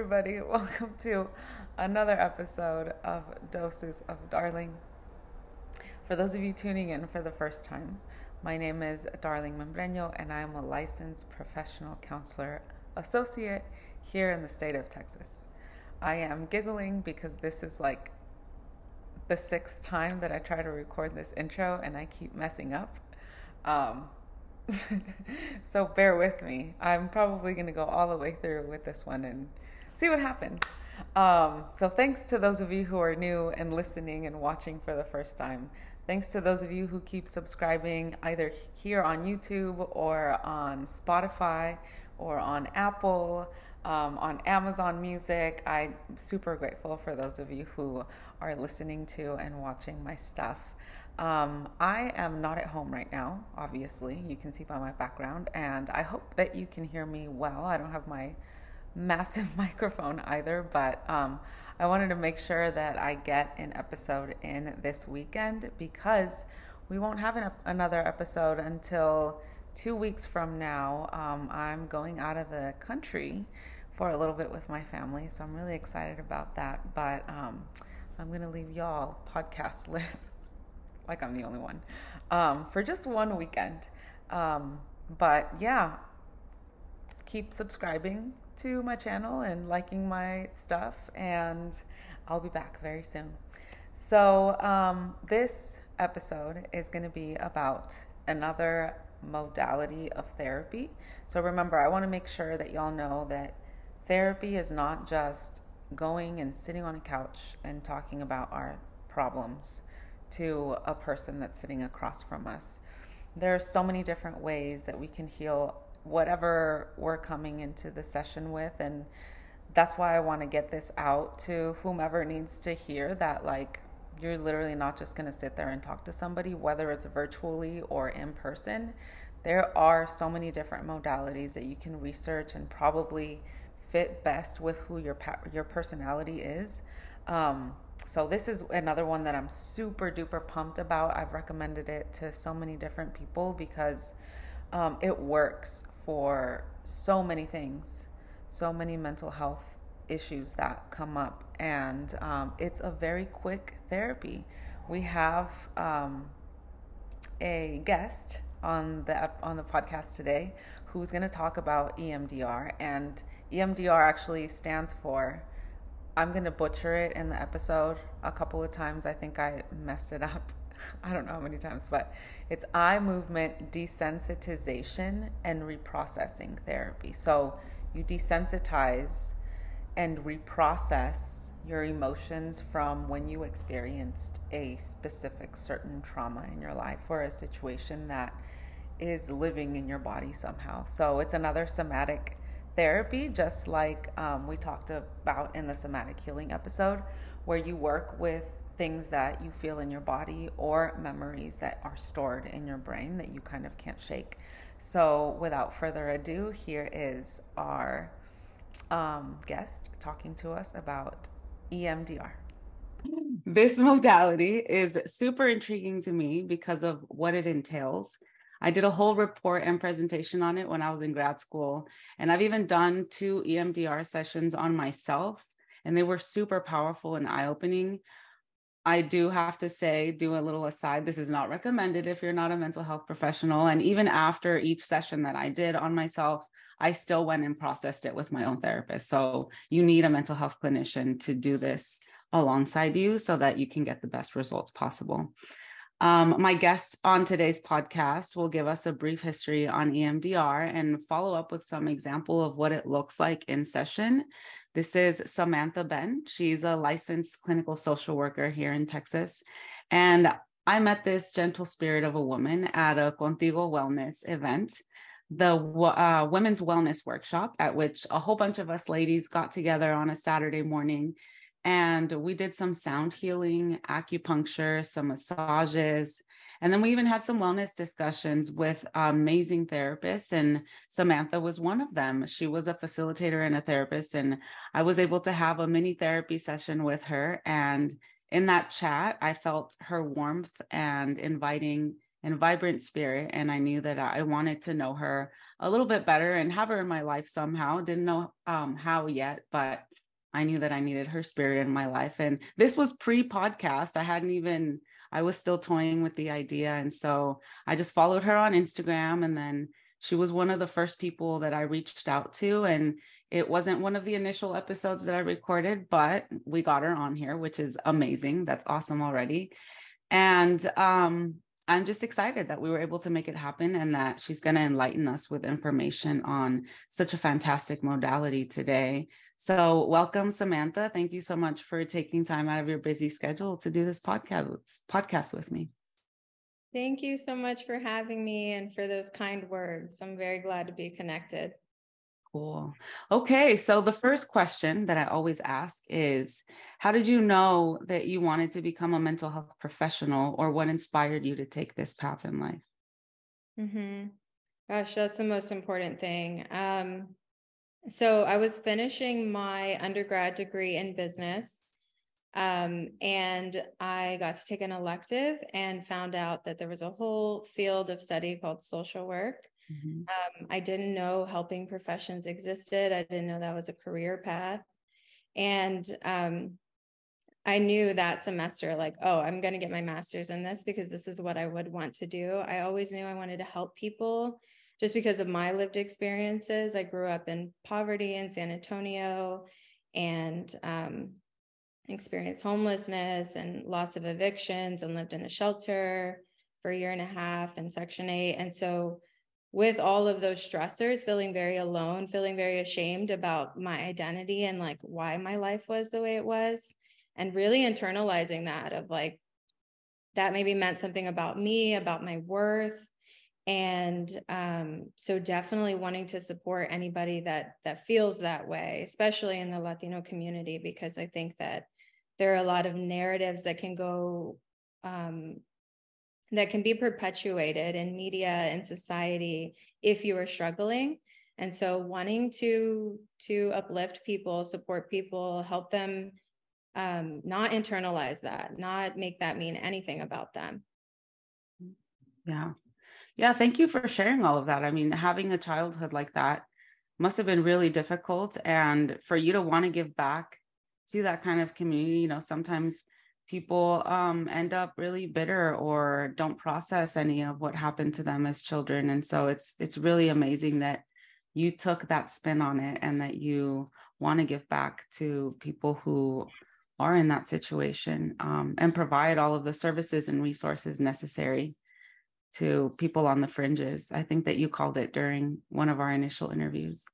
everybody. Welcome to another episode of Doses of Darling. For those of you tuning in for the first time, my name is Darling Membreño, and I am a licensed professional counselor associate here in the state of Texas. I am giggling because this is like the sixth time that I try to record this intro and I keep messing up. Um, so bear with me. I'm probably going to go all the way through with this one and see what happens. Um, so thanks to those of you who are new and listening and watching for the first time. Thanks to those of you who keep subscribing either here on YouTube or on Spotify or on Apple, um, on Amazon Music. I'm super grateful for those of you who are listening to and watching my stuff. Um, I am not at home right now, obviously. You can see by my background, and I hope that you can hear me well. I don't have my massive microphone either, but um, I wanted to make sure that I get an episode in this weekend because we won't have an, another episode until two weeks from now. Um, I'm going out of the country for a little bit with my family, so I'm really excited about that. But um, I'm going to leave y'all podcast list like I'm the only one, um, for just one weekend. Um, but yeah, keep subscribing to my channel and liking my stuff, and I'll be back very soon. So, um, this episode is going to be about another modality of therapy. So, remember, I want to make sure that y'all know that therapy is not just going and sitting on a couch and talking about our problems to a person that's sitting across from us. There are so many different ways that we can heal whatever we're coming into the session with and that's why I want to get this out to whomever needs to hear that like you're literally not just going to sit there and talk to somebody whether it's virtually or in person. There are so many different modalities that you can research and probably fit best with who your your personality is. Um, so this is another one that I'm super duper pumped about. I've recommended it to so many different people because um, it works for so many things, so many mental health issues that come up, and um, it's a very quick therapy. We have um, a guest on the on the podcast today who's going to talk about EMDR, and EMDR actually stands for I'm going to butcher it in the episode a couple of times. I think I messed it up. I don't know how many times, but it's eye movement desensitization and reprocessing therapy. So you desensitize and reprocess your emotions from when you experienced a specific certain trauma in your life or a situation that is living in your body somehow. So it's another somatic therapy, just like um, we talked about in the somatic healing episode, where you work with things that you feel in your body or memories that are stored in your brain that you kind of can't shake. So, without further ado, here is our um, guest talking to us about EMDR. This modality is super intriguing to me because of what it entails. I did a whole report and presentation on it when I was in grad school. And I've even done two EMDR sessions on myself, and they were super powerful and eye opening. I do have to say, do a little aside, this is not recommended if you're not a mental health professional. And even after each session that I did on myself, I still went and processed it with my own therapist. So you need a mental health clinician to do this alongside you so that you can get the best results possible. Um, my guests on today's podcast will give us a brief history on EMDR and follow up with some example of what it looks like in session. This is Samantha Benn. She's a licensed clinical social worker here in Texas. And I met this gentle spirit of a woman at a Contigo Wellness event, the uh, women's wellness workshop, at which a whole bunch of us ladies got together on a Saturday morning and we did some sound healing, acupuncture, some massages. And then we even had some wellness discussions with amazing therapists. And Samantha was one of them. She was a facilitator and a therapist. And I was able to have a mini therapy session with her. And in that chat, I felt her warmth and inviting and vibrant spirit. And I knew that I wanted to know her a little bit better and have her in my life somehow. Didn't know um, how yet, but I knew that I needed her spirit in my life. And this was pre podcast. I hadn't even, I was still toying with the idea. And so I just followed her on Instagram. And then she was one of the first people that I reached out to. And it wasn't one of the initial episodes that I recorded, but we got her on here, which is amazing. That's awesome already. And um, I'm just excited that we were able to make it happen and that she's going to enlighten us with information on such a fantastic modality today. So, welcome, Samantha. Thank you so much for taking time out of your busy schedule to do this podcast podcast with me. Thank you so much for having me and for those kind words. I'm very glad to be connected. Cool. Okay. So the first question that I always ask is How did you know that you wanted to become a mental health professional, or what inspired you to take this path in life? Mm-hmm. Gosh, that's the most important thing. Um, so I was finishing my undergrad degree in business. Um, and I got to take an elective and found out that there was a whole field of study called social work. Mm-hmm. Um, I didn't know helping professions existed. I didn't know that was a career path. And um, I knew that semester, like, oh, I'm going to get my master's in this because this is what I would want to do. I always knew I wanted to help people just because of my lived experiences. I grew up in poverty in San Antonio and um, experienced homelessness and lots of evictions and lived in a shelter for a year and a half in Section 8. And so with all of those stressors, feeling very alone, feeling very ashamed about my identity and like why my life was the way it was, and really internalizing that of like, that maybe meant something about me, about my worth. And um, so definitely wanting to support anybody that that feels that way, especially in the Latino community, because I think that there are a lot of narratives that can go um, that can be perpetuated in media and society if you are struggling. And so wanting to to uplift people support people help them um, not internalize that not make that mean anything about them. Yeah yeah thank you for sharing all of that. I mean having a childhood like that must have been really difficult and for you to want to give back to that kind of community you know sometimes people um, end up really bitter or don't process any of what happened to them as children and so it's it's really amazing that you took that spin on it and that you want to give back to people who are in that situation um, and provide all of the services and resources necessary to people on the fringes. I think that you called it during one of our initial interviews.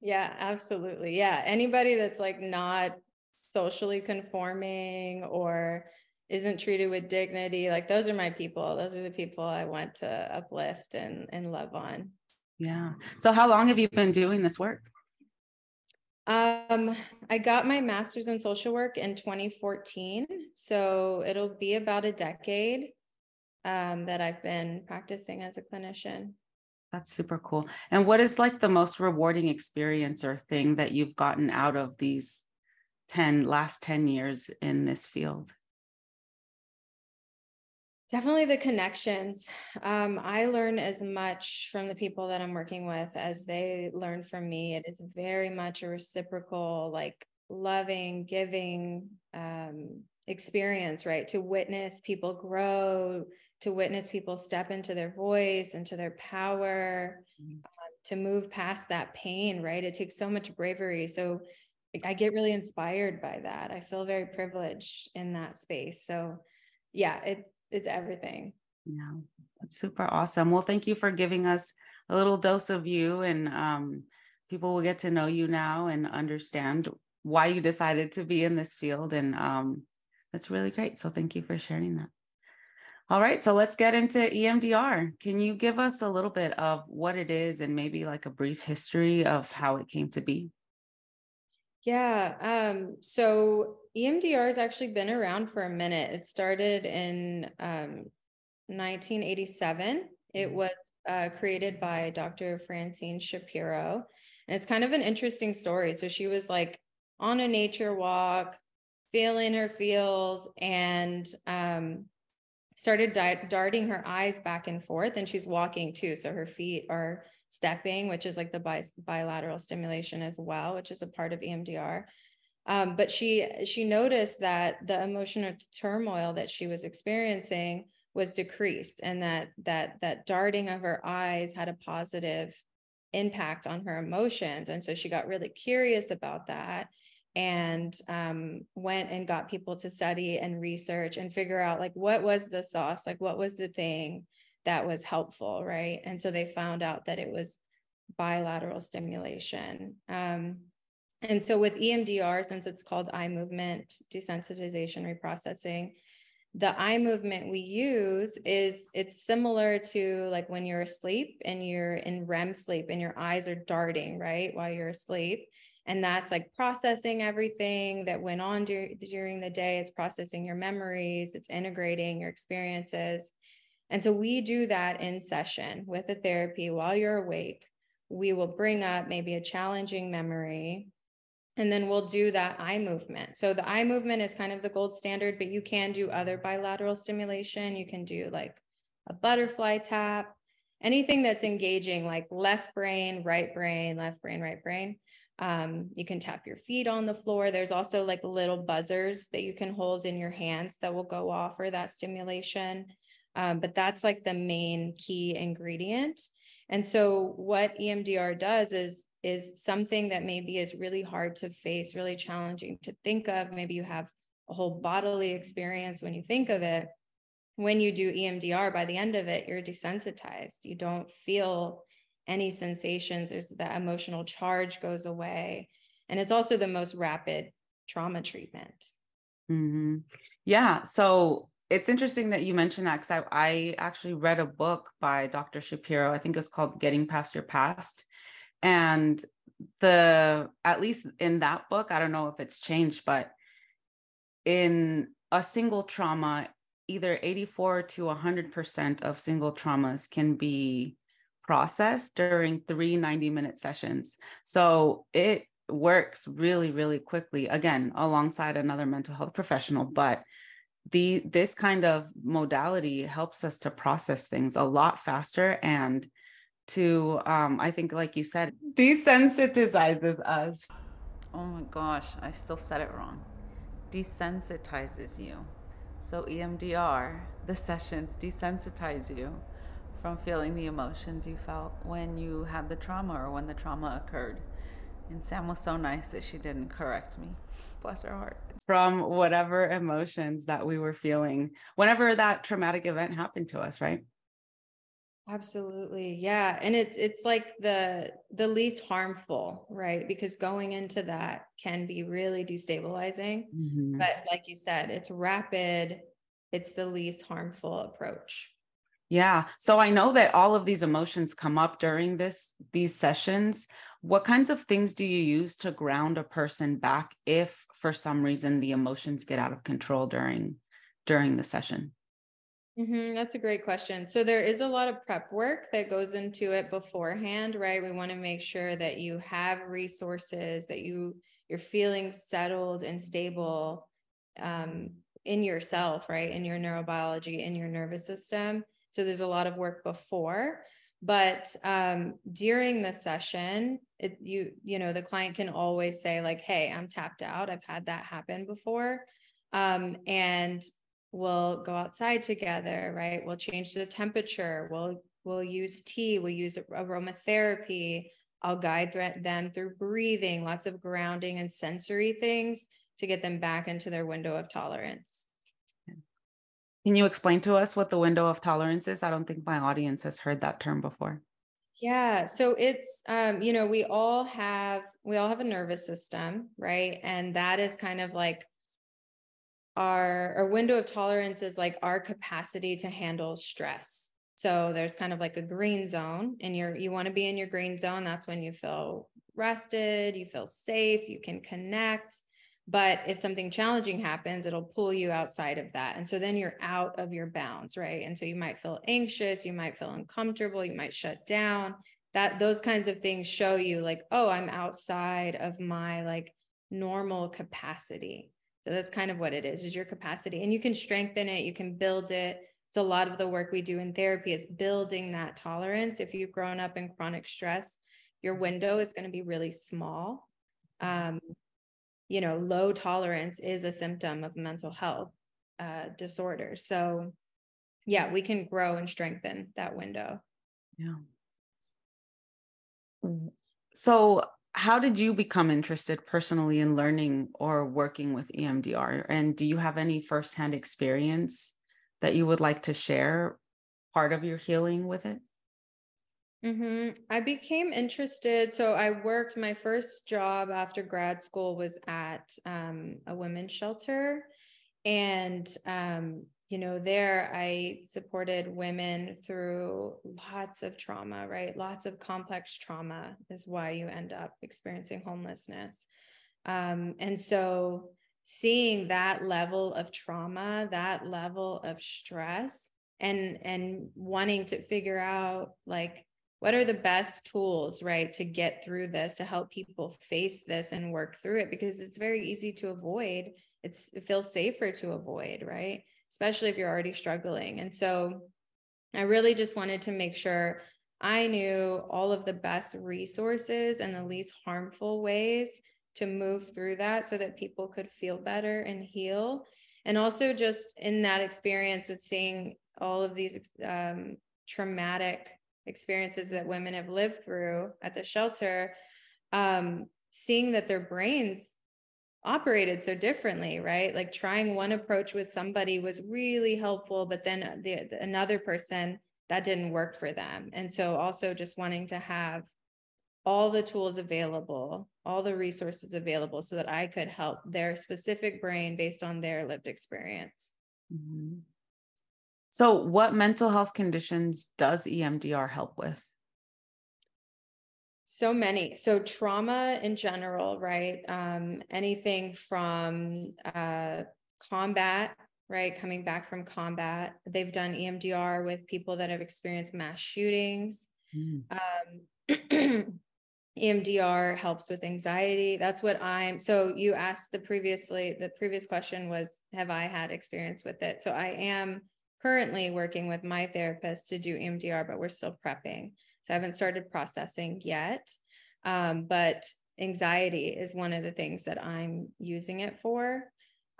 Yeah absolutely. Yeah anybody that's like not socially conforming or isn't treated with dignity like those are my people. Those are the people i want to uplift and and love on. Yeah. So how long have you been doing this work? Um i got my master's in social work in 2014 so it'll be about a decade um, that i've been practicing as a clinician. That's super cool. And what is like the most rewarding experience or thing that you've gotten out of these 10 last 10 years in this field? Definitely the connections. Um, i learn as much from the people that i'm working with as they learn from me. It is very much a reciprocal like loving giving um, experience right? To witness people grow to witness people step into their voice into their power mm-hmm. um, to move past that pain right it takes so much bravery so I get really inspired by that. I feel very privileged in that space. So yeah, it's it's everything. Yeah, that's super awesome. Well, thank you for giving us a little dose of you and um, people will get to know you now and understand why you decided to be in this field. And um, that's really great. So thank you for sharing that. All right, so let's get into EMDR. Can you give us a little bit of what it is and maybe like a brief history of how it came to be? Yeah. Um, so EMDR has actually been around for a minute. It started in um, 1987. It mm-hmm. was uh, created by Dr. Francine Shapiro. And it's kind of an interesting story. So she was like on a nature walk, feeling her feels, and um, started di- darting her eyes back and forth and she's walking too so her feet are stepping which is like the bi- bilateral stimulation as well which is a part of emdr um, but she she noticed that the emotional turmoil that she was experiencing was decreased and that that that darting of her eyes had a positive impact on her emotions and so she got really curious about that and um, went and got people to study and research and figure out like what was the sauce? Like what was the thing that was helpful right? And so they found out that it was bilateral stimulation. Um, and so with emdr since it's called eye movement desensitization reprocessing the eye movement we use is it's similar to like when you're asleep and you're in REM sleep and your eyes are darting right while you're asleep and that's like processing everything that went on dur- during the day. It's processing your memories. It's integrating your experiences. And so we do that in session with a therapy. While you're awake we will bring up maybe a challenging memory and then we'll do that eye movement. So the eye movement is kind of the gold standard but you can do other bilateral stimulation. You can do like a butterfly tap anything that's engaging like left brain right brain left brain right brain um, you can tap your feet on the floor. There's also like little buzzers that you can hold in your hands that will go off for that stimulation. Um, but that's like the main key ingredient. And so what EMDR does is is something that maybe is really hard to face, really challenging to think of. Maybe you have a whole bodily experience when you think of it. When you do EMDR, by the end of it, you're desensitized. You don't feel any sensations there's that emotional charge goes away. And it's also the most rapid trauma treatment. Mm-hmm. yeah so it's interesting that you mentioned that because I, I actually read a book by dr shapiro i think it's called getting past your past. And the at least in that book i don't know if it's changed but in a single trauma either 84 to 100% of single traumas can be process during three 90 minute sessions. So it works really, really quickly, again, alongside another mental health professional. But the this kind of modality helps us to process things a lot faster and to um, I think like you said, desensitizes us. Oh my gosh, I still said it wrong. Desensitizes you. So EMDR, the sessions desensitize you from feeling the emotions you felt when you had the trauma or when the trauma occurred. And Sam was so nice that she didn't correct me. Bless her heart. From whatever emotions that we were feeling whenever that traumatic event happened to us, right? Absolutely. Yeah. And it's it's like the the least harmful, right? Because going into that can be really destabilizing. Mm-hmm. But like you said, it's rapid, it's the least harmful approach. Yeah. So I know that all of these emotions come up during this these sessions. What kinds of things do you use to ground a person back if for some reason the emotions get out of control during during the session? Mm-hmm, that's a great question. So there is a lot of prep work that goes into it beforehand, right? We want to make sure that you have resources, that you you're feeling settled and stable um, in yourself, right? In your neurobiology, in your nervous system. So there's a lot of work before, but um, during the session, it, you you know the client can always say like, "Hey, I'm tapped out. I've had that happen before," um, and we'll go outside together. Right? We'll change the temperature. We'll we'll use tea. We'll use aromatherapy. I'll guide them through breathing, lots of grounding and sensory things to get them back into their window of tolerance. Can you explain to us what the window of tolerance is? I don't think my audience has heard that term before. Yeah, so it's um, you know, we all have we all have a nervous system, right? And that is kind of like our our window of tolerance is like our capacity to handle stress. So there's kind of like a green zone and you're you want to be in your green zone. That's when you feel rested, you feel safe, you can connect. But if something challenging happens, it'll pull you outside of that. And so then you're out of your bounds, right? And so you might feel anxious, you might feel uncomfortable, you might shut down. That those kinds of things show you like, oh, I'm outside of my like normal capacity. So that's kind of what it is, is your capacity. And you can strengthen it, you can build it. it's a lot of the work we do in therapy is building that tolerance if you've grown up in chronic stress your window is going to be really small um, you know low tolerance is a symptom of mental health uh, disorder so yeah we can grow and strengthen that window yeah so how did you become interested personally in learning or working with EMDR? And do you have any firsthand experience that you would like to share part of your healing with it? Mm-hmm. I became interested. So I worked, my first job after grad school was at um, a women's shelter. And um, you know, there I supported women through lots of trauma, right? Lots of complex trauma is why you end up experiencing homelessness. Um, and so seeing that level of trauma, that level of stress, and and wanting to figure out like what are the best tools right to get through this to help people face this and work through it because it's very easy to avoid it's it feels safer to avoid right especially if you're already struggling. And so I really just wanted to make sure I knew all of the best resources and the least harmful ways to move through that so that people could feel better and heal. And also, just in that experience of seeing all of these um, traumatic experiences that women have lived through at the shelter, um, seeing that their brains operated so differently right? Like trying one approach with somebody was really helpful but then the, the, another person that didn't work for them. And so also just wanting to have all the tools available all the resources available so that i could help their specific brain based on their lived experience. Mm-hmm. So what mental health conditions does emdr help with so many. So trauma in general, right? Um, anything from uh, combat, right? Coming back from combat. They've done EMDR with people that have experienced mass shootings. Mm. Um, EMDR helps with anxiety. That's what I'm. So you asked the previously, the previous question was, have I had experience with it? So I am currently working with my therapist to do EMDR, but we're still prepping. So I haven't started processing yet. Um, but anxiety is one of the things that I'm using it for.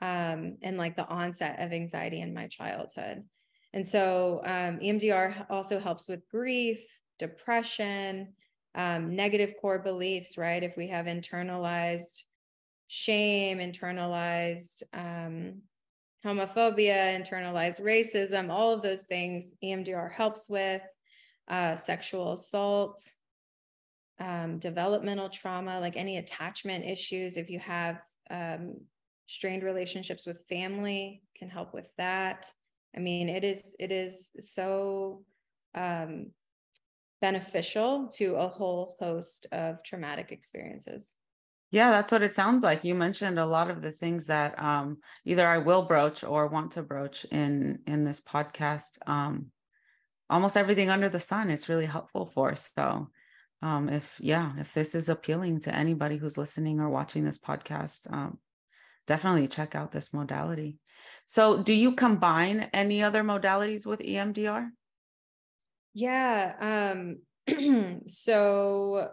Um, and like the onset of anxiety in my childhood. And so um, EMDR also helps with grief, depression, um, negative core beliefs, right? If we have internalized shame, internalized um, homophobia, internalized racism, all of those things, EMDR helps with uh, sexual assault, um, developmental trauma, like any attachment issues. If you have um, strained relationships with family, can help with that. I mean, it is it is so um, beneficial to a whole host of traumatic experiences. Yeah, that's what it sounds like. You mentioned a lot of the things that um, either I will broach or want to broach in in this podcast. Um, almost everything under the sun it's really helpful for so um, if yeah if this is appealing to anybody who's listening or watching this podcast um, definitely check out this modality so do you combine any other modalities with emdr yeah um, so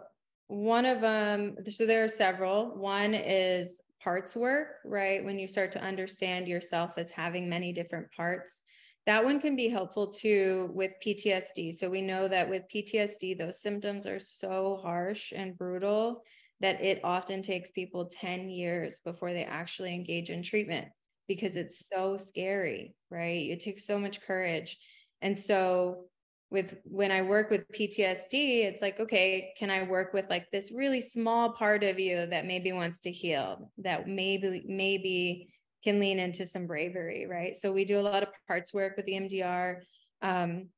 one of them so there are several one is parts work right when you start to understand yourself as having many different parts that one can be helpful too with PTSD. So we know that with PTSD, those symptoms are so harsh and brutal that it often takes people 10 years before they actually engage in treatment because it's so scary, right? It takes so much courage. And so with when I work with PTSD, it's like, okay, can I work with like this really small part of you that maybe wants to heal, that maybe maybe can lean into some bravery, right? So we do a lot of parts work with EMDR. Um,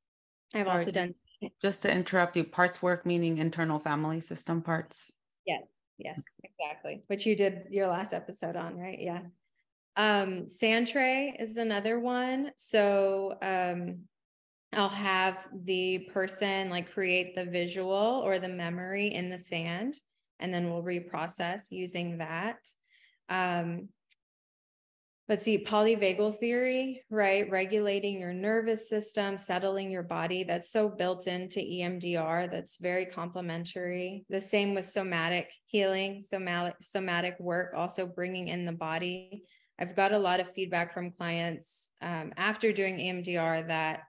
I've Sorry, also done just to interrupt you, parts work meaning internal family system parts. Yes, yes, exactly. Which you did your last episode on, right? Yeah. Um, sand tray is another one. So um I'll have the person like create the visual or the memory in the sand, and then we'll reprocess using that. Um, let's see, polyvagal theory, right? Regulating your nervous system, settling your body. That's so built into EMDR. That's very complementary. The same with somatic healing, somatic, somatic work, also bringing in the body. I've got a lot of feedback from clients um, after doing EMDR that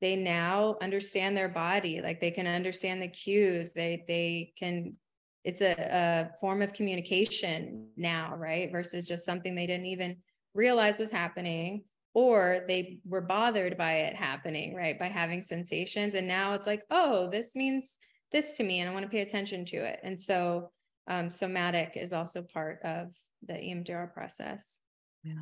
they now understand their body, like they can understand the cues. They they can. It's a, a form of communication now, right? Versus just something they didn't even realize was happening or they were bothered by it happening, right? By having sensations. And now it's like, oh, this means this to me and I want to pay attention to it. And so um, somatic is also part of the EMDR process. Yeah.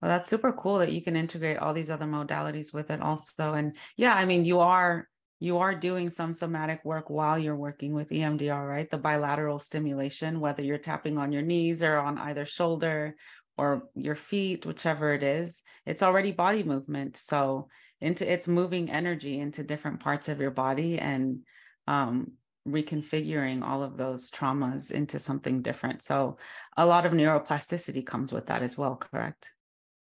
Well, that's super cool that you can integrate all these other modalities with it also. And yeah, I mean, you are you are doing some somatic work while you're working with EMDR, right? The bilateral stimulation, whether you're tapping on your knees or on either shoulder or your feet, whichever it is, it's already body movement. So into it's moving energy into different parts of your body and um, reconfiguring all of those traumas into something different. So a lot of neuroplasticity comes with that as well, correct?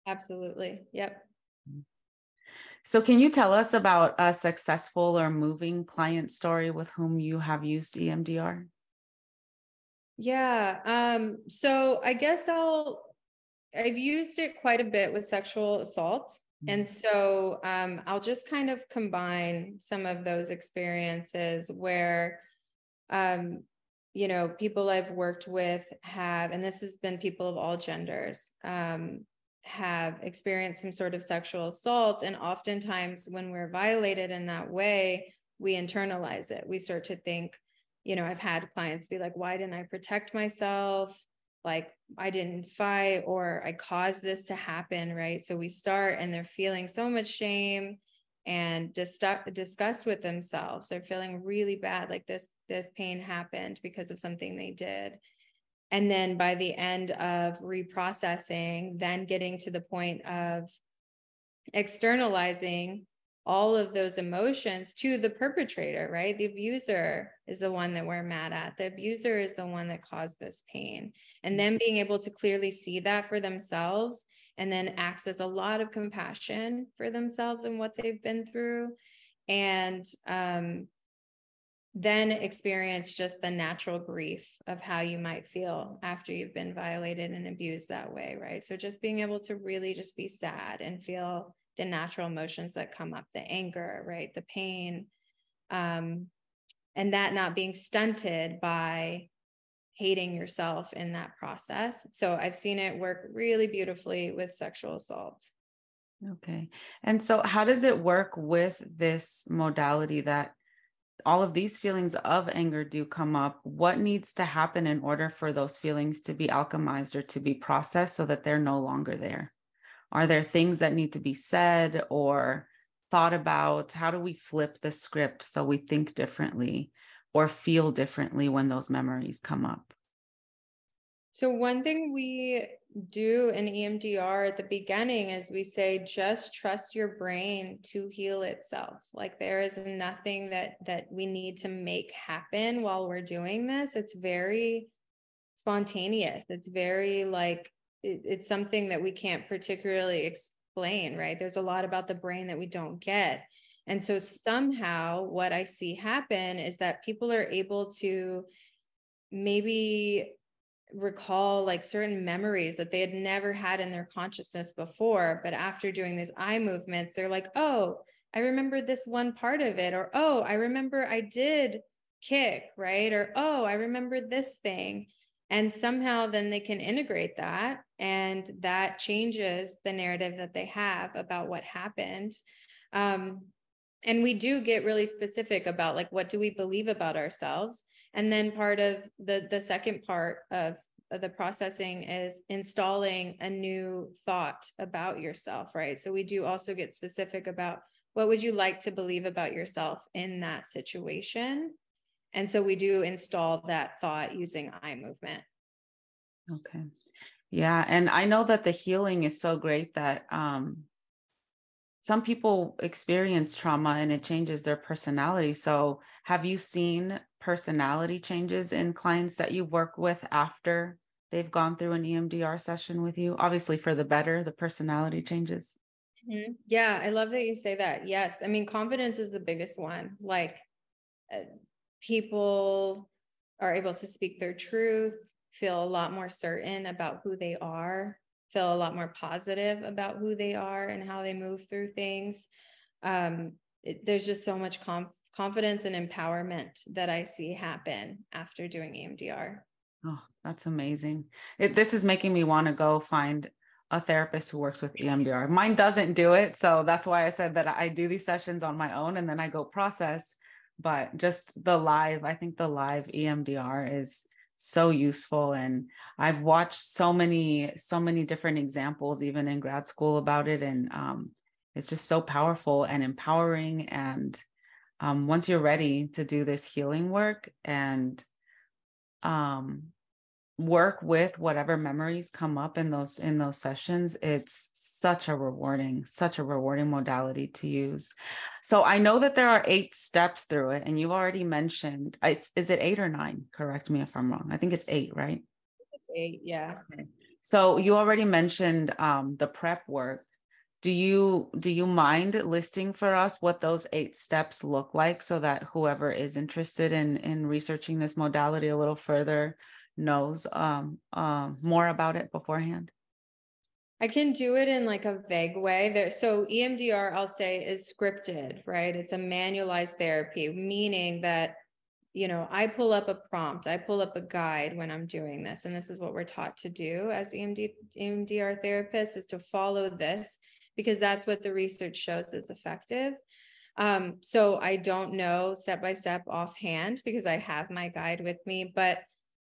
Absolutely. Yep. So can you tell us about a successful or moving client story with whom you have used EMDR? Yeah. Um, so I guess I'll I've used it quite a bit with sexual assault. And so um, I'll just kind of combine some of those experiences where, um, you know, people I've worked with have, and this has been people of all genders, um, have experienced some sort of sexual assault. And oftentimes, when we're violated in that way, we internalize it. We start to think, you know, I've had clients be like, why didn't I protect myself? like I didn't fight or I caused this to happen, right? So we start and they're feeling so much shame and dis- disgust with themselves. They're feeling really bad like this this pain happened because of something they did. And then by the end of reprocessing, then getting to the point of externalizing all of those emotions to the perpetrator, right? The abuser is the one that we're mad at. The abuser is the one that caused this pain. And then being able to clearly see that for themselves and then access a lot of compassion for themselves and what they've been through. And um, then experience just the natural grief of how you might feel after you've been violated and abused that way, right? So just being able to really just be sad and feel the natural emotions that come up the anger right? The pain um, and that not being stunted by hating yourself in that process. So i've seen it work really beautifully with sexual assault. Okay. And so how does it work with this modality that all of these feelings of anger do come up what needs to happen in order for those feelings to be alchemized or to be processed so that they're no longer there are there things that need to be said or thought about? How do we flip the script so we think differently or feel differently when those memories come up? So, one thing we do in EMDR at the beginning is we say just trust your brain to heal itself. Like there is nothing that that we need to make happen while we're doing this. It's very spontaneous. It's very like it, it's something that we can't particularly explain, right? There's a lot about the brain that we don't get. And so somehow what I see happen is that people are able to maybe recall like certain memories that they had never had in their consciousness before. But after doing these eye movements, they're like, oh, I remember this one part of it, or oh, I remember I did kick, right? Or oh, I remember this thing and somehow then they can integrate that and that changes the narrative that they have about what happened um, and we do get really specific about like what do we believe about ourselves and then part of the the second part of, of the processing is installing a new thought about yourself right so we do also get specific about what would you like to believe about yourself in that situation and so we do install that thought using eye movement. Okay. Yeah. And I know that the healing is so great that um, some people experience trauma and it changes their personality. So, have you seen personality changes in clients that you work with after they've gone through an EMDR session with you? Obviously, for the better, the personality changes. Mm-hmm. Yeah, I love that you say that. Yes. I mean, confidence is the biggest one. Like, uh, people are able to speak their truth, feel a lot more certain about who they are, feel a lot more positive about who they are and how they move through things. Um, it, there's just so much conf- confidence and empowerment that I see happen after doing EMDR. Oh, that's amazing. It, this is making me want to go find a therapist who works with EMDR. Mine doesn't do it. So that's why I said that I do these sessions on my own and then I go process. But just the live, I think the live EMDR is so useful and i've watched so many so many different examples even in grad school about it and um, it's just so powerful and empowering and um, once you're ready to do this healing work and um, work with whatever memories come up in those in those sessions it's such a rewarding such a rewarding modality to use. So i know that there are eight steps through it and you already mentioned it's is it eight or nine? Correct me if i'm wrong. I think it's eight right? It's eight yeah. Okay. so you already mentioned um, the prep work. Do you do you mind listing for us what those eight steps look like so that whoever is interested in in researching this modality a little further knows um, um, more about it beforehand? I can do it in like a vague way. There, so EMDR, I'll say, is scripted, right? It's a manualized therapy, meaning that you know I pull up a prompt, I pull up a guide when I'm doing this, and this is what we're taught to do as EMD, EMDR therapists is to follow this because that's what the research shows is effective. Um, so I don't know step by step offhand because I have my guide with me, but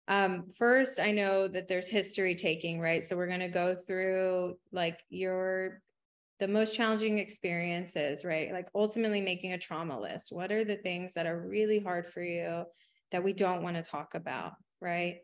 um, first, I know that there's history taking, right? So we're going to go through like your the most challenging experiences, right? Like ultimately making a trauma list. What are the things that are really hard for you that we don't want to talk about, right?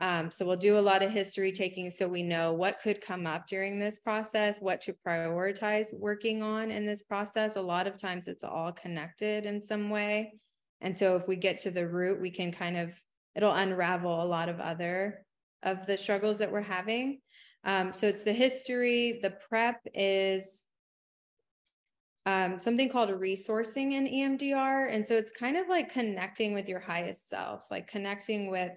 Um, so we'll do a lot of history taking so we know what could come up during this process, what to prioritize working on in this process. A lot of times it's all connected in some way. And so if we get to the root, we can kind of it'll unravel a lot of other of the struggles that we're having. Um, so it's the history. The prep is um, something called resourcing in EMDR. And so it's kind of like connecting with your highest self, like connecting with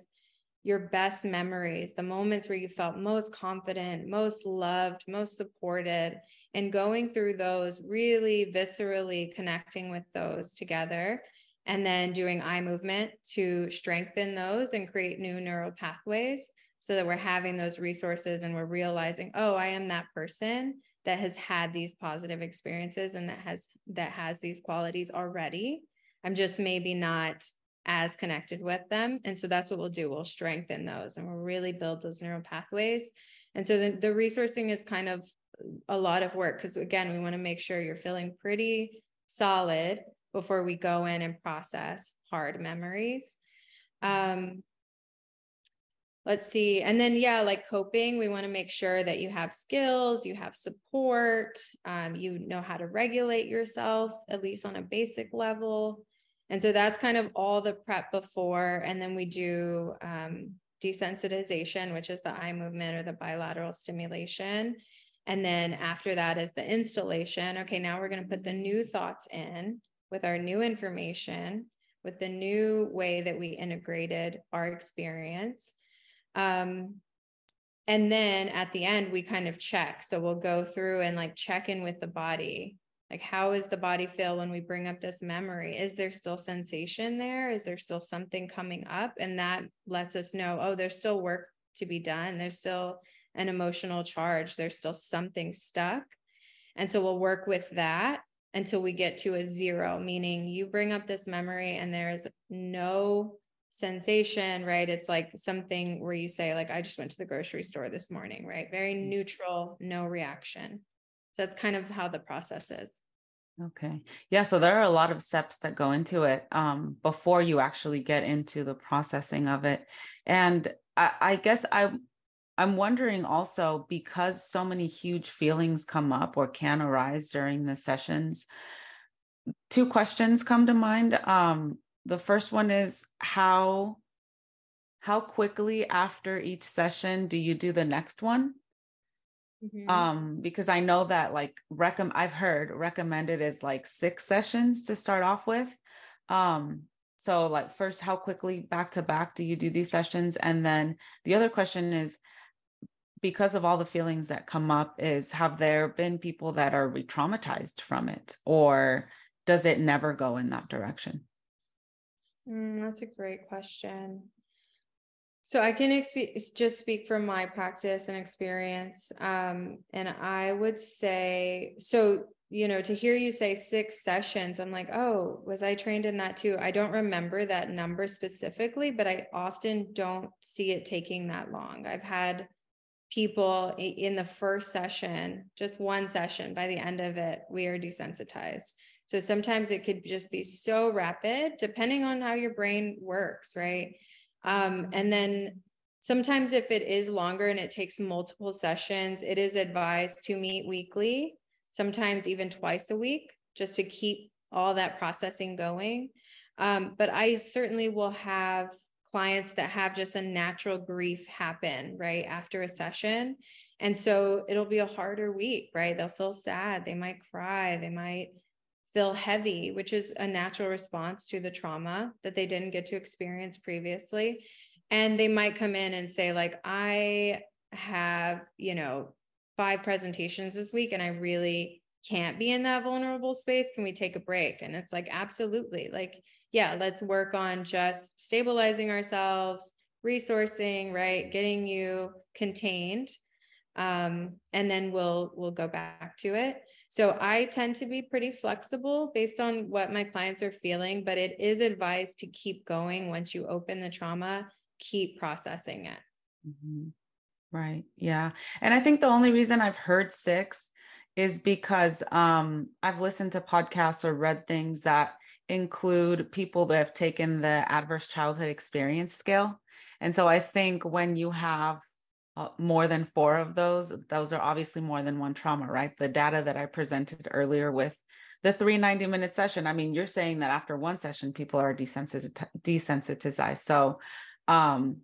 your best memories, the moments where you felt most confident, most loved, most supported, and going through those, really viscerally connecting with those together and then doing eye movement to strengthen those and create new neural pathways so that we're having those resources and we're realizing oh i am that person that has had these positive experiences and that has that has these qualities already. I'm just maybe not as connected with them. And so that's what we'll do. We'll strengthen those and we'll really build those neural pathways. And so the, the resourcing is kind of a lot of work because again we want to make sure you're feeling pretty solid before we go in and process hard memories. Um, let's see. And then, yeah, like coping, we want to make sure that you have skills, you have support, um, you know how to regulate yourself, at least on a basic level. And so that's kind of all the prep before. And then we do um, desensitization, which is the eye movement or the bilateral stimulation. And then after that is the installation. Okay, now we're going to put the new thoughts in with our new information, with the new way that we integrated our experience. Um, and then at the end, we kind of check. So we'll go through and like check in with the body. Like, how is the body feel when we bring up this memory? Is there still sensation there? Is there still something coming up? And that lets us know, oh, there's still work to be done. There's still an emotional charge. There's still something stuck. And so we'll work with that until we get to a zero, meaning you bring up this memory and there's no sensation, right? It's like something where you say, like, I just went to the grocery store this morning, right? Very mm. neutral, no reaction. So that's kind of how the process is. Okay. Yeah. So there are a lot of steps that go into it um, before you actually get into the processing of it. And I, I guess I I'm wondering also because so many huge feelings come up or can arise during the sessions. Two questions come to mind. Um, the first one is how how quickly after each session do you do the next one? Mm-hmm. Um, because I know that like recomm I've heard recommended is like six sessions to start off with. Um, so like first, how quickly back to back do you do these sessions? And then the other question is because of all the feelings that come up is have there been people that are re-traumatized from it or does it never go in that direction? Mm, that's a great question. So I can exp- just speak from my practice and experience. Um, and I would say, so, you know, to hear you say six sessions, I'm like, oh, was I trained in that too? I don't remember that number specifically, but I often don't see it taking that long. I've had people in the first session, just one session, by the end of it, we are desensitized. So sometimes it could just be so rapid, depending on how your brain works, right? Um, and then sometimes if it is longer and it takes multiple sessions, it is advised to meet weekly, sometimes even twice a week, just to keep all that processing going. Um, but I certainly will have clients that have just a natural grief happen right after a session. And so it'll be a harder week, right? They'll feel sad, they might cry, they might feel heavy, which is a natural response to the trauma that they didn't get to experience previously. And they might come in and say, like, I have, you know, five presentations this week and I really can't be in that vulnerable space. Can we take a break? And it's like, absolutely. Like, yeah, let's work on just stabilizing ourselves, resourcing, right? Getting you contained. Um, and then we'll we'll go back to it. So I tend to be pretty flexible based on what my clients are feeling, but it is advised to keep going once you open the trauma, keep processing it. Mm-hmm. Right. Yeah. And I think the only reason I've heard six is because um, I've listened to podcasts or read things that include people that have taken the adverse childhood experience scale. And so I think when you have uh, more than four of those, those are obviously more than one trauma, right? The data that I presented earlier with the 390 minute session, I mean, you're saying that after one session, people are desensitized. So, um,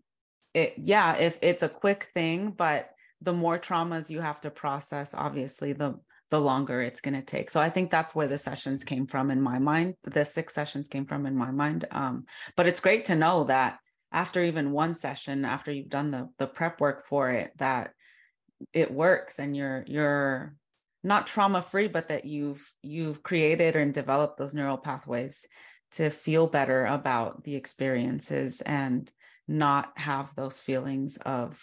it, yeah, if it's a quick thing, but the more traumas you have to process, obviously, the the longer it's going to take. So I think that's where the sessions came from in my mind. The six sessions came from in my mind. Um, but it's great to know that after even one session after you've done the the prep work for it that it works and you're you're not trauma free but that you've you've created and developed those neural pathways to feel better about the experiences and not have those feelings of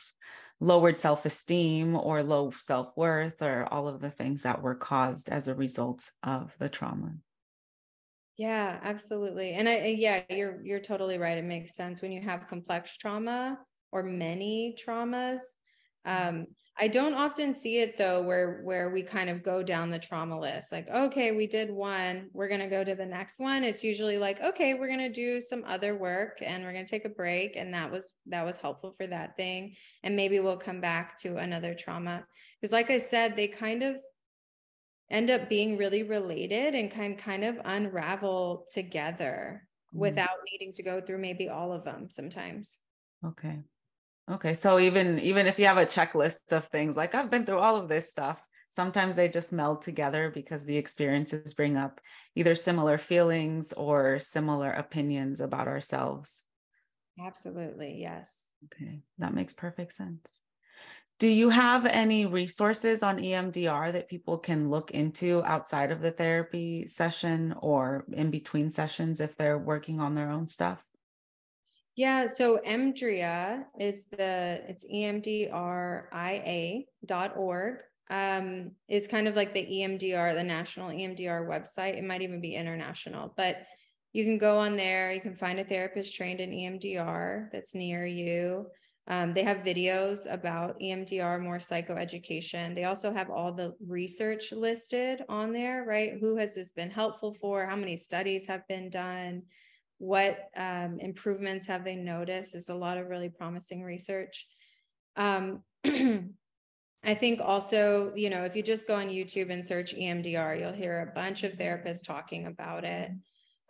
lowered self-esteem or low self-worth or all of the things that were caused as a result of the trauma yeah, absolutely. And I yeah, you're you're totally right. It makes sense when you have complex trauma or many traumas. Um, I don't often see it though where where we kind of go down the trauma list. Like, okay, we did one, we're going to go to the next one. It's usually like, okay, we're going to do some other work and we're going to take a break and that was that was helpful for that thing and maybe we'll come back to another trauma. Because like I said, they kind of end up being really related and can kind of unravel together mm. without needing to go through maybe all of them sometimes. Okay. Okay. So even even if you have a checklist of things like I've been through all of this stuff, sometimes they just meld together because the experiences bring up either similar feelings or similar opinions about ourselves. Absolutely. Yes. Okay. That makes perfect sense. Do you have any resources on EMDR that people can look into outside of the therapy session or in between sessions if they're working on their own stuff? Yeah, so EMDRIA is the it's emdria.org. Um, is kind of like the EMDR, the national EMDR website. It might even be international, but you can go on there. You can find a therapist trained in EMDR that's near you. Um, they have videos about EMDR, more psychoeducation. They also have all the research listed on there, right? Who has this been helpful for? How many studies have been done? What um, improvements have they noticed? There's a lot of really promising research. Um, I think also, you know, if you just go on YouTube and search EMDR, you'll hear a bunch of therapists talking about it.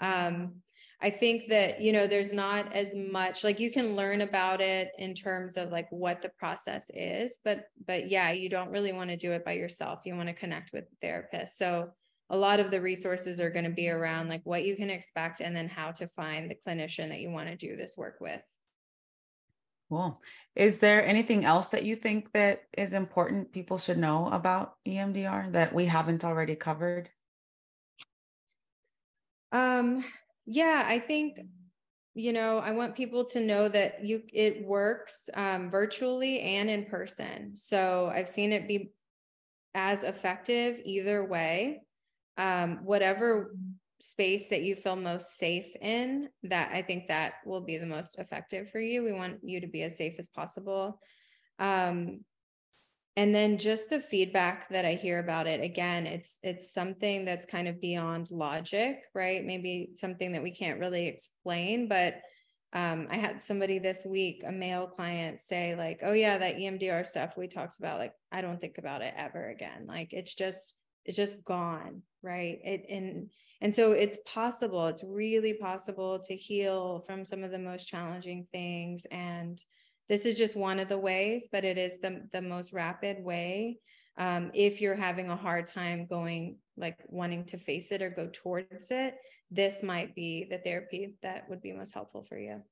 Um, I think that, you know, there's not as much like you can learn about it in terms of like what the process is, but but yeah, you don't really want to do it by yourself. You want to connect with a therapist. So a lot of the resources are going to be around like what you can expect and then how to find the clinician that you want to do this work with. Cool. Is there anything else that you think that is important people should know about EMDR that we haven't already covered? Um, yeah, I think you know, I want people to know that you it works um, virtually and in person. So I've seen it be as effective either way. Um, whatever space that you feel most safe in, that I think that will be the most effective for you. We want you to be as safe as possible. Um, and then just the feedback that i hear about it again it's it's something that's kind of beyond logic right maybe something that we can't really explain but um, i had somebody this week a male client say like oh yeah that emdr stuff we talked about like i don't think about it ever again like it's just it's just gone right it and and so it's possible it's really possible to heal from some of the most challenging things and this is just one of the ways, but it is the, the most rapid way. Um, if you're having a hard time going, like wanting to face it or go towards it, this might be the therapy that would be most helpful for you.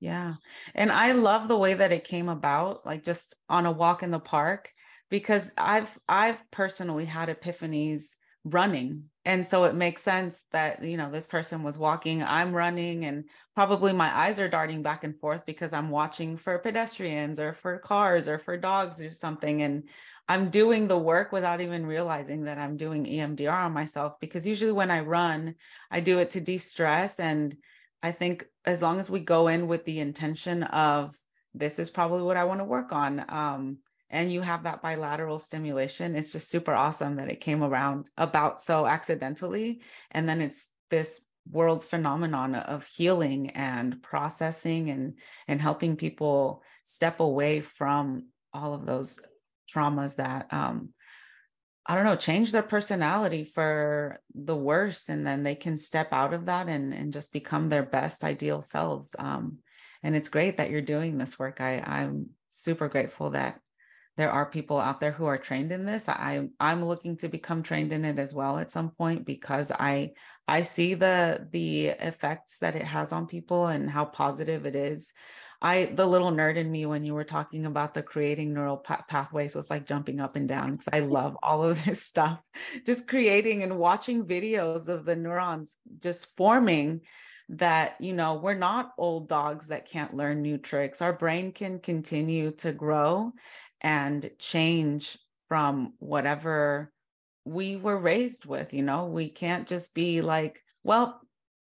Yeah. And I love the way that it came about, like just on a walk in the park, because I've I've personally had epiphanies running. And so it makes sense that you know this person was walking i'm running and probably my eyes are darting back and forth because i'm watching for pedestrians or for cars or for dogs or something. And i'm doing the work without even realizing that i'm doing emdr on myself because usually when i run i do it to de-stress. And i think as long as we go in with the intention of this is probably what i want to work on um, and you have that bilateral stimulation it's just super awesome that it came around about so accidentally and then it's this world phenomenon of healing and processing and and helping people step away from all of those traumas that um I don't know, change their personality for the worse, and then they can step out of that and and just become their best ideal selves. Um, and it's great that you're doing this work. I I'm super grateful that there are people out there who are trained in this. I I'm looking to become trained in it as well at some point because I I see the the effects that it has on people and how positive it is. I the little nerd in me when you were talking about the creating neural pa- pathways was like jumping up and down because I love all of this stuff. Just creating and watching videos of the neurons just forming that you know we're not old dogs that can't learn new tricks our brain can continue to grow and change from whatever we were raised with you know? We can't just be like well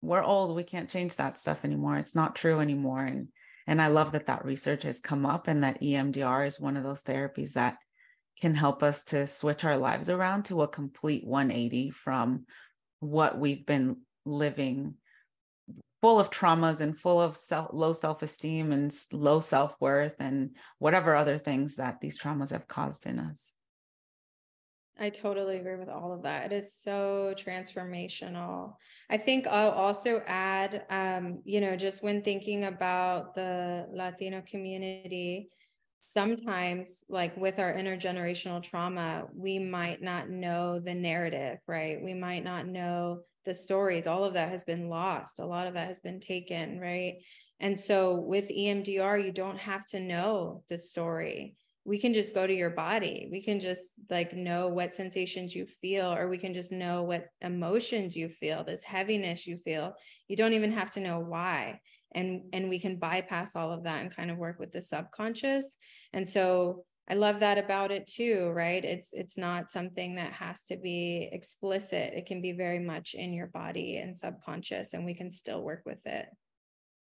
we're old we can't change that stuff anymore it's not true anymore and and i love that that research has come up and that emdr is one of those therapies that can help us to switch our lives around to a complete 180 from what we've been living full of traumas and full of self, low self-esteem and low self-worth and whatever other things that these traumas have caused in us I totally agree with all of that. It is so transformational. I think I'll also add, um, you know, just when thinking about the Latino community, sometimes, like with our intergenerational trauma, we might not know the narrative, right? We might not know the stories all of that has been lost a lot of that has been taken right? And so with emdr you don't have to know the story. We can just go to your body. We can just like know what sensations you feel or we can just know what emotions you feel this heaviness you feel. You don't even have to know why. And and we can bypass all of that and kind of work with the subconscious. And so I love that about it too, right? It's it's not something that has to be explicit. It can be very much in your body and subconscious and we can still work with it.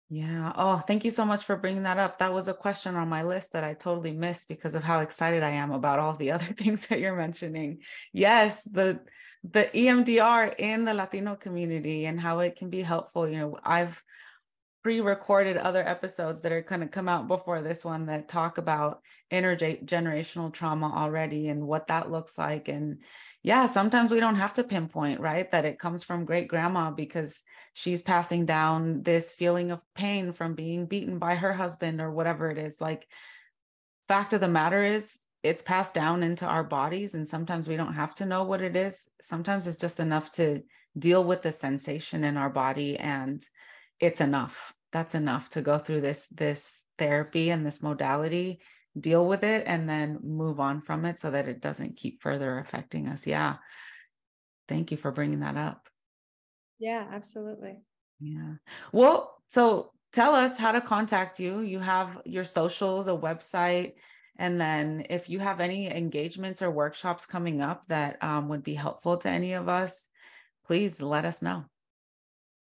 Yeah. Oh, thank you so much for bringing that up. That was a question on my list that I totally missed because of how excited I am about all the other things that you're mentioning. Yes, the the EMDR in the Latino community and how it can be helpful. You know, I've pre-recorded other episodes that are going to come out before this one that talk about intergenerational trauma already and what that looks like. And yeah sometimes we don't have to pinpoint right that it comes from great grandma because she's passing down this feeling of pain from being beaten by her husband or whatever it is. Like fact of the matter is it's passed down into our bodies and sometimes we don't have to know what it is. Sometimes it's just enough to deal with the sensation in our body and it's enough. That's enough to go through this this therapy and this modality deal with it and then move on from it so that it doesn't keep further affecting us. Yeah. Thank you for bringing that up. Yeah absolutely. Yeah. Well so tell us how to contact you. You have your socials a website and then if you have any engagements or workshops coming up that um, would be helpful to any of us please let us know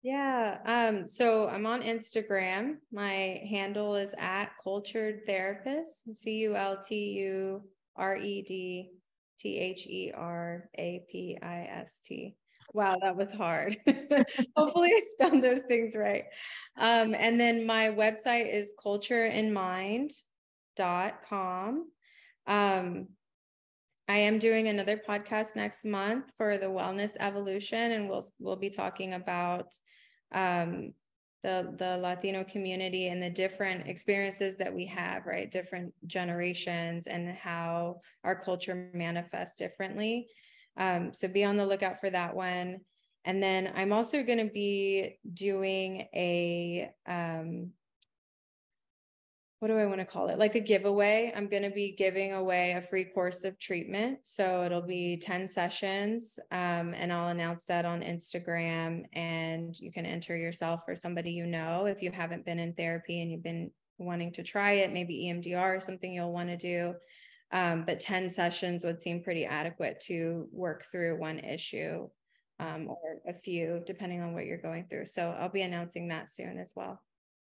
yeah. Um, so I'm on Instagram. My handle is at cultured therapist, C U L T U R E D T H E R A P I S T. Wow, that was hard. Hopefully, I spelled those things right. Um, and then my website is cultureinmind.com. Um, I am doing another podcast next month for the wellness evolution, and we'll we'll be talking about um, the the Latino community and the different experiences that we have, right? Different generations and how our culture manifests differently. Um, so be on the lookout for that one. And then I'm also going to be doing a um, what do I want to call it? Like a giveaway. I'm going to be giving away a free course of treatment. So it'll be 10 sessions. Um, and I'll announce that on Instagram. And you can enter yourself or somebody you know if you haven't been in therapy and you've been wanting to try it, maybe EMDR or something you'll want to do. Um, but 10 sessions would seem pretty adequate to work through one issue um, or a few, depending on what you're going through. So I'll be announcing that soon as well.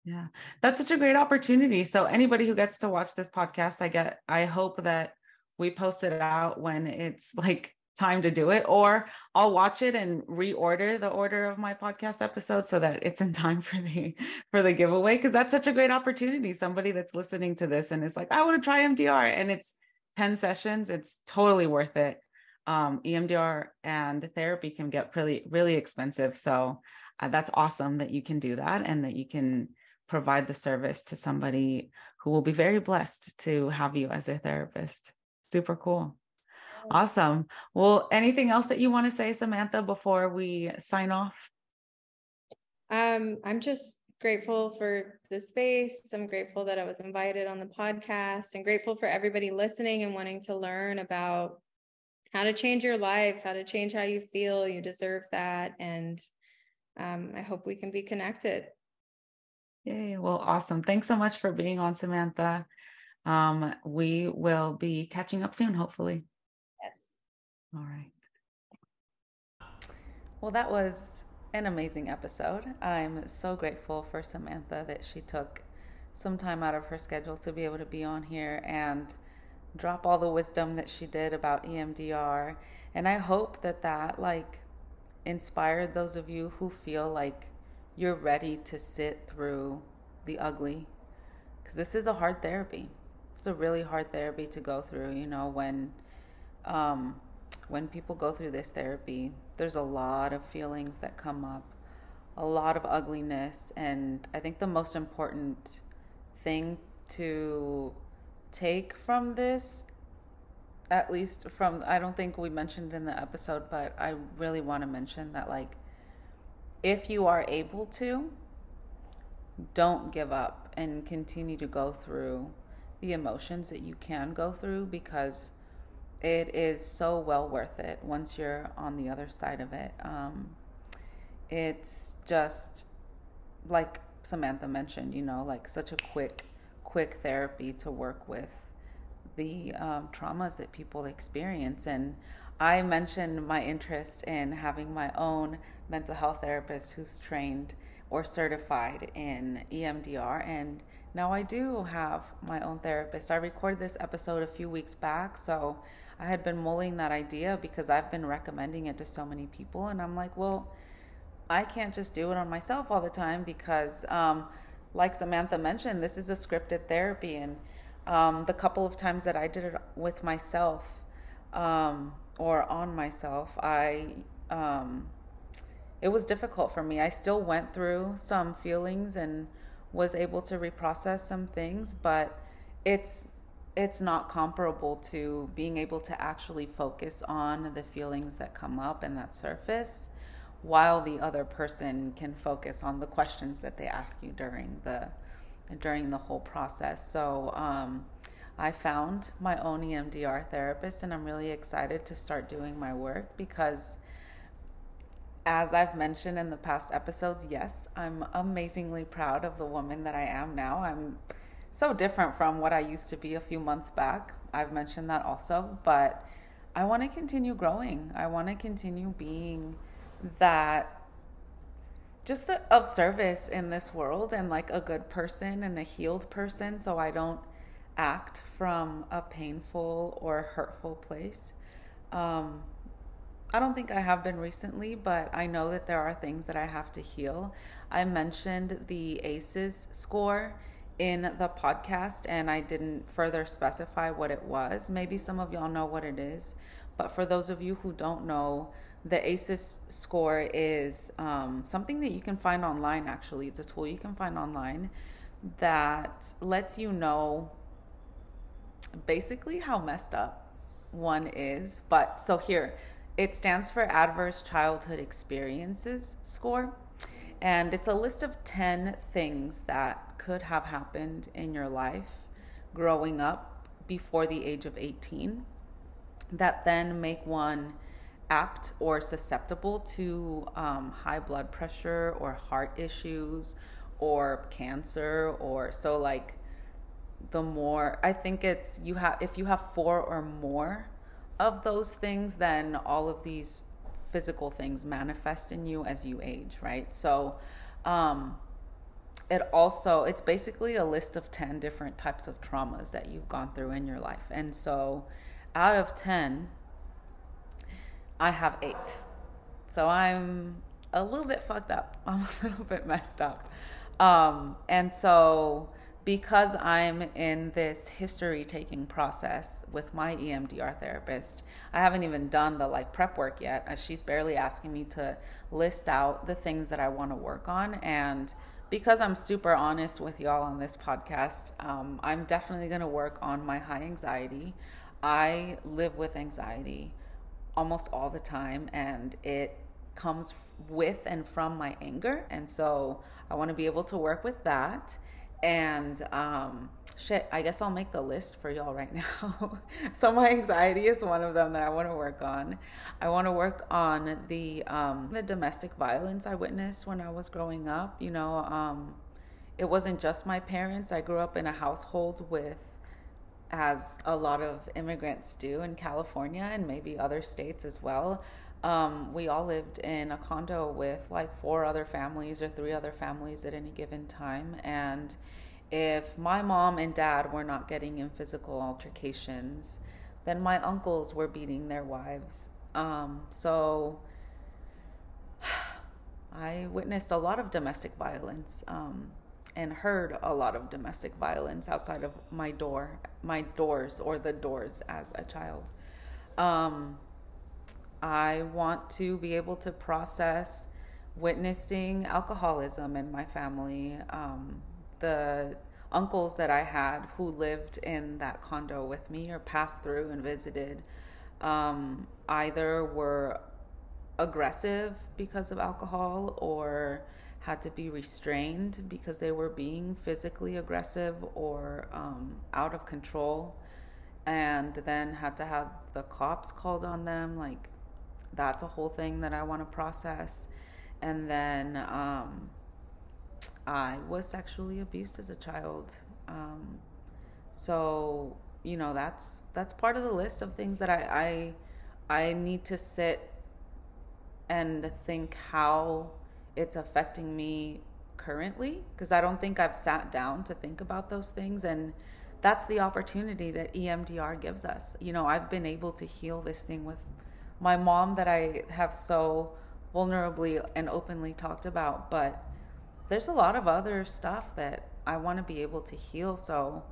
Yeah. That's such a great opportunity. So anybody who gets to watch this podcast, I get I hope that we post it out when it's like time to do it or I'll watch it and reorder the order of my podcast episode so that it's in time for the for the giveaway because that's such a great opportunity somebody that's listening to this and is like I want to try EMDR and it's 10 sessions it's totally worth it um, EMDR and therapy can get really really expensive so uh, that's awesome that you can do that and that you can provide the service to somebody who will be very blessed to have you as a therapist. Super cool. Awesome. Well, anything else that you want to say, Samantha, before we sign off? Um, I'm just grateful for the space. I'm grateful that I was invited on the podcast and grateful for everybody listening and wanting to learn about how to change your life, how to change how you feel. You deserve that. And um, I hope we can be connected. Yay. Well, awesome. Thanks so much for being on, Samantha. Um, we will be catching up soon, hopefully. Yes. All right. Well, that was an amazing episode. I'm so grateful for Samantha that she took some time out of her schedule to be able to be on here and drop all the wisdom that she did about EMDR. And I hope that that like inspired those of you who feel like you're ready to sit through the ugly. Because this is a hard therapy. It's a really hard therapy to go through you know when um, when people go through this therapy there's a lot of feelings that come up a lot of ugliness and i think the most important thing to take from this at least from i don't think we mentioned in the episode but i really want to mention that like if you are able to, don't give up and continue to go through the emotions that you can go through because it is so well worth it once you're on the other side of it. Um, it's just like Samantha mentioned, you know, like such a quick, quick therapy to work with the um, traumas that people experience. And I mentioned my interest in having my own mental health therapist who's trained or certified in EMDR. And now I do have my own therapist. I recorded this episode a few weeks back. So I had been mulling that idea because I've been recommending it to so many people. And I'm like, well, I can't just do it on myself all the time because, um, like Samantha mentioned, this is a scripted therapy. And um, the couple of times that I did it with myself um, or on myself, I um, it was difficult for me. I still went through some feelings and was able to reprocess some things, but it's it's not comparable to being able to actually focus on the feelings that come up and that surface while the other person can focus on the questions that they ask you during the during the whole process. So um, I found my own EMDR therapist, and I'm really excited to start doing my work because, as I've mentioned in the past episodes, yes, I'm amazingly proud of the woman that I am now. I'm so different from what I used to be a few months back. I've mentioned that also, but I want to continue growing. I want to continue being that just a, of service in this world and like a good person and a healed person so I don't act from a painful or hurtful place. Um, I don't think I have been recently, but I know that there are things that I have to heal. I mentioned the ACEs score in the podcast and I didn't further specify what it was. Maybe some of y'all know what it is, but for those of you who don't know, the ACEs score is um, something that you can find online, actually. It's a tool you can find online that lets you know basically how messed up one is. But so here, it stands for Adverse Childhood Experiences Score. And it's a list of 10 things that could have happened in your life growing up before the age of 18 that then make one apt or susceptible to um, high blood pressure or heart issues or cancer or so like the more i think it's you have if you have four or more of those things then all of these physical things manifest in you as you age right? So um it also it's basically a list of 10 different types of traumas that you've gone through in your life. And so out of 10 i have 8 so i'm a little bit fucked up. I'm a little bit messed up. Um and so because I'm in this history taking process with my EMDR therapist, I haven't even done the like prep work yet. She's barely asking me to list out the things that I want to work on. And because I'm super honest with y'all on this podcast, um, I'm definitely going to work on my high anxiety. I live with anxiety almost all the time, and it comes with and from my anger. And so I want to be able to work with that and um shit i guess i'll make the list for y'all right now. So my anxiety is one of them that i want to work on. I want to work on the um the domestic violence i witnessed when i was growing up you know um it wasn't just my parents. I grew up in a household with as a lot of immigrants do in california and maybe other states as well um, we all lived in a condo with like four other families or three other families at any given time. And if my mom and dad were not getting in physical altercations, then my uncles were beating their wives. Um, so I witnessed a lot of domestic violence um, and heard a lot of domestic violence outside of my door, my doors, or the doors as a child. Um, I want to be able to process witnessing alcoholism in my family. Um, the uncles that I had who lived in that condo with me or passed through and visited um, either were aggressive because of alcohol or had to be restrained because they were being physically aggressive or um, out of control and then had to have the cops called on them like that's a whole thing that I want to process. And then um, I was sexually abused as a child. Um, so you know that's that's part of the list of things that I I, I need to sit and think how it's affecting me currently because I don't think I've sat down to think about those things and that's the opportunity that EMDR gives us. You know, I've been able to heal this thing with my mom that I have so vulnerably and openly talked about, but there's a lot of other stuff that I want to be able to heal so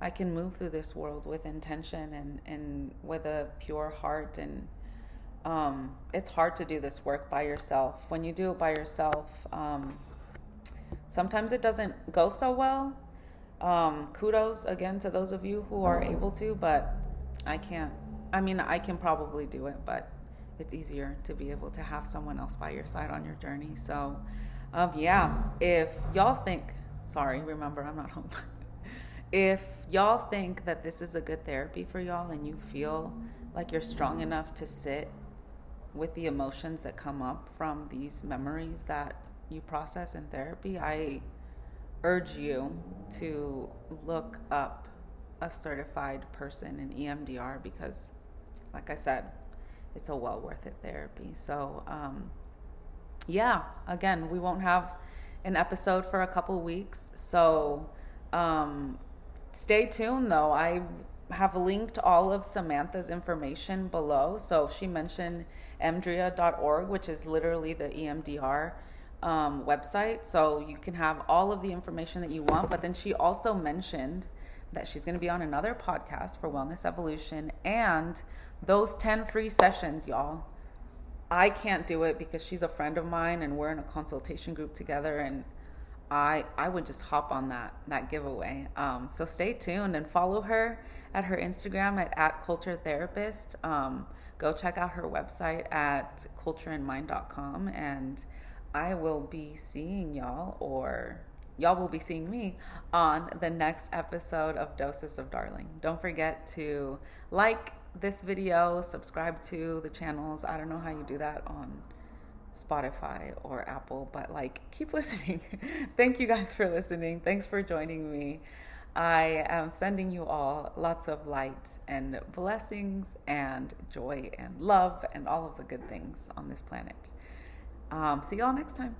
I can move through this world with intention and, and with a pure heart and um, it's hard to do this work by yourself. When you do it by yourself, um, sometimes it doesn't go so well. Um, kudos again to those of you who are able to, but I can't. I mean, I can probably do it, but it's easier to be able to have someone else by your side on your journey. So, um, yeah, if y'all think, sorry, remember, I'm not home. if y'all think that this is a good therapy for y'all and you feel like you're strong enough to sit with the emotions that come up from these memories that you process in therapy, I urge you to look up a certified person in EMDR because, like I said, it's a well worth it therapy. So, um, yeah, again, we won't have an episode for a couple weeks. So, um, stay tuned though. I have linked all of Samantha's information below. So, she mentioned emdria.org, which is literally the EMDR um, website. So, you can have all of the information that you want. But then she also mentioned that she's going to be on another podcast for Wellness Evolution and those 10 free sessions, y'all. I can't do it because she's a friend of mine and we're in a consultation group together and I I would just hop on that that giveaway. Um, so stay tuned and follow her at her Instagram at, at culture therapist. Um, go check out her website at cultureinmind.com and I will be seeing y'all or y'all will be seeing me on the next episode of Doses of Darling. Don't forget to like, this video, subscribe to the channels. I don't know how you do that on Spotify or Apple, but like keep listening. Thank you guys for listening. Thanks for joining me. I am sending you all lots of light and blessings and joy and love and all of the good things on this planet. Um, see y'all next time.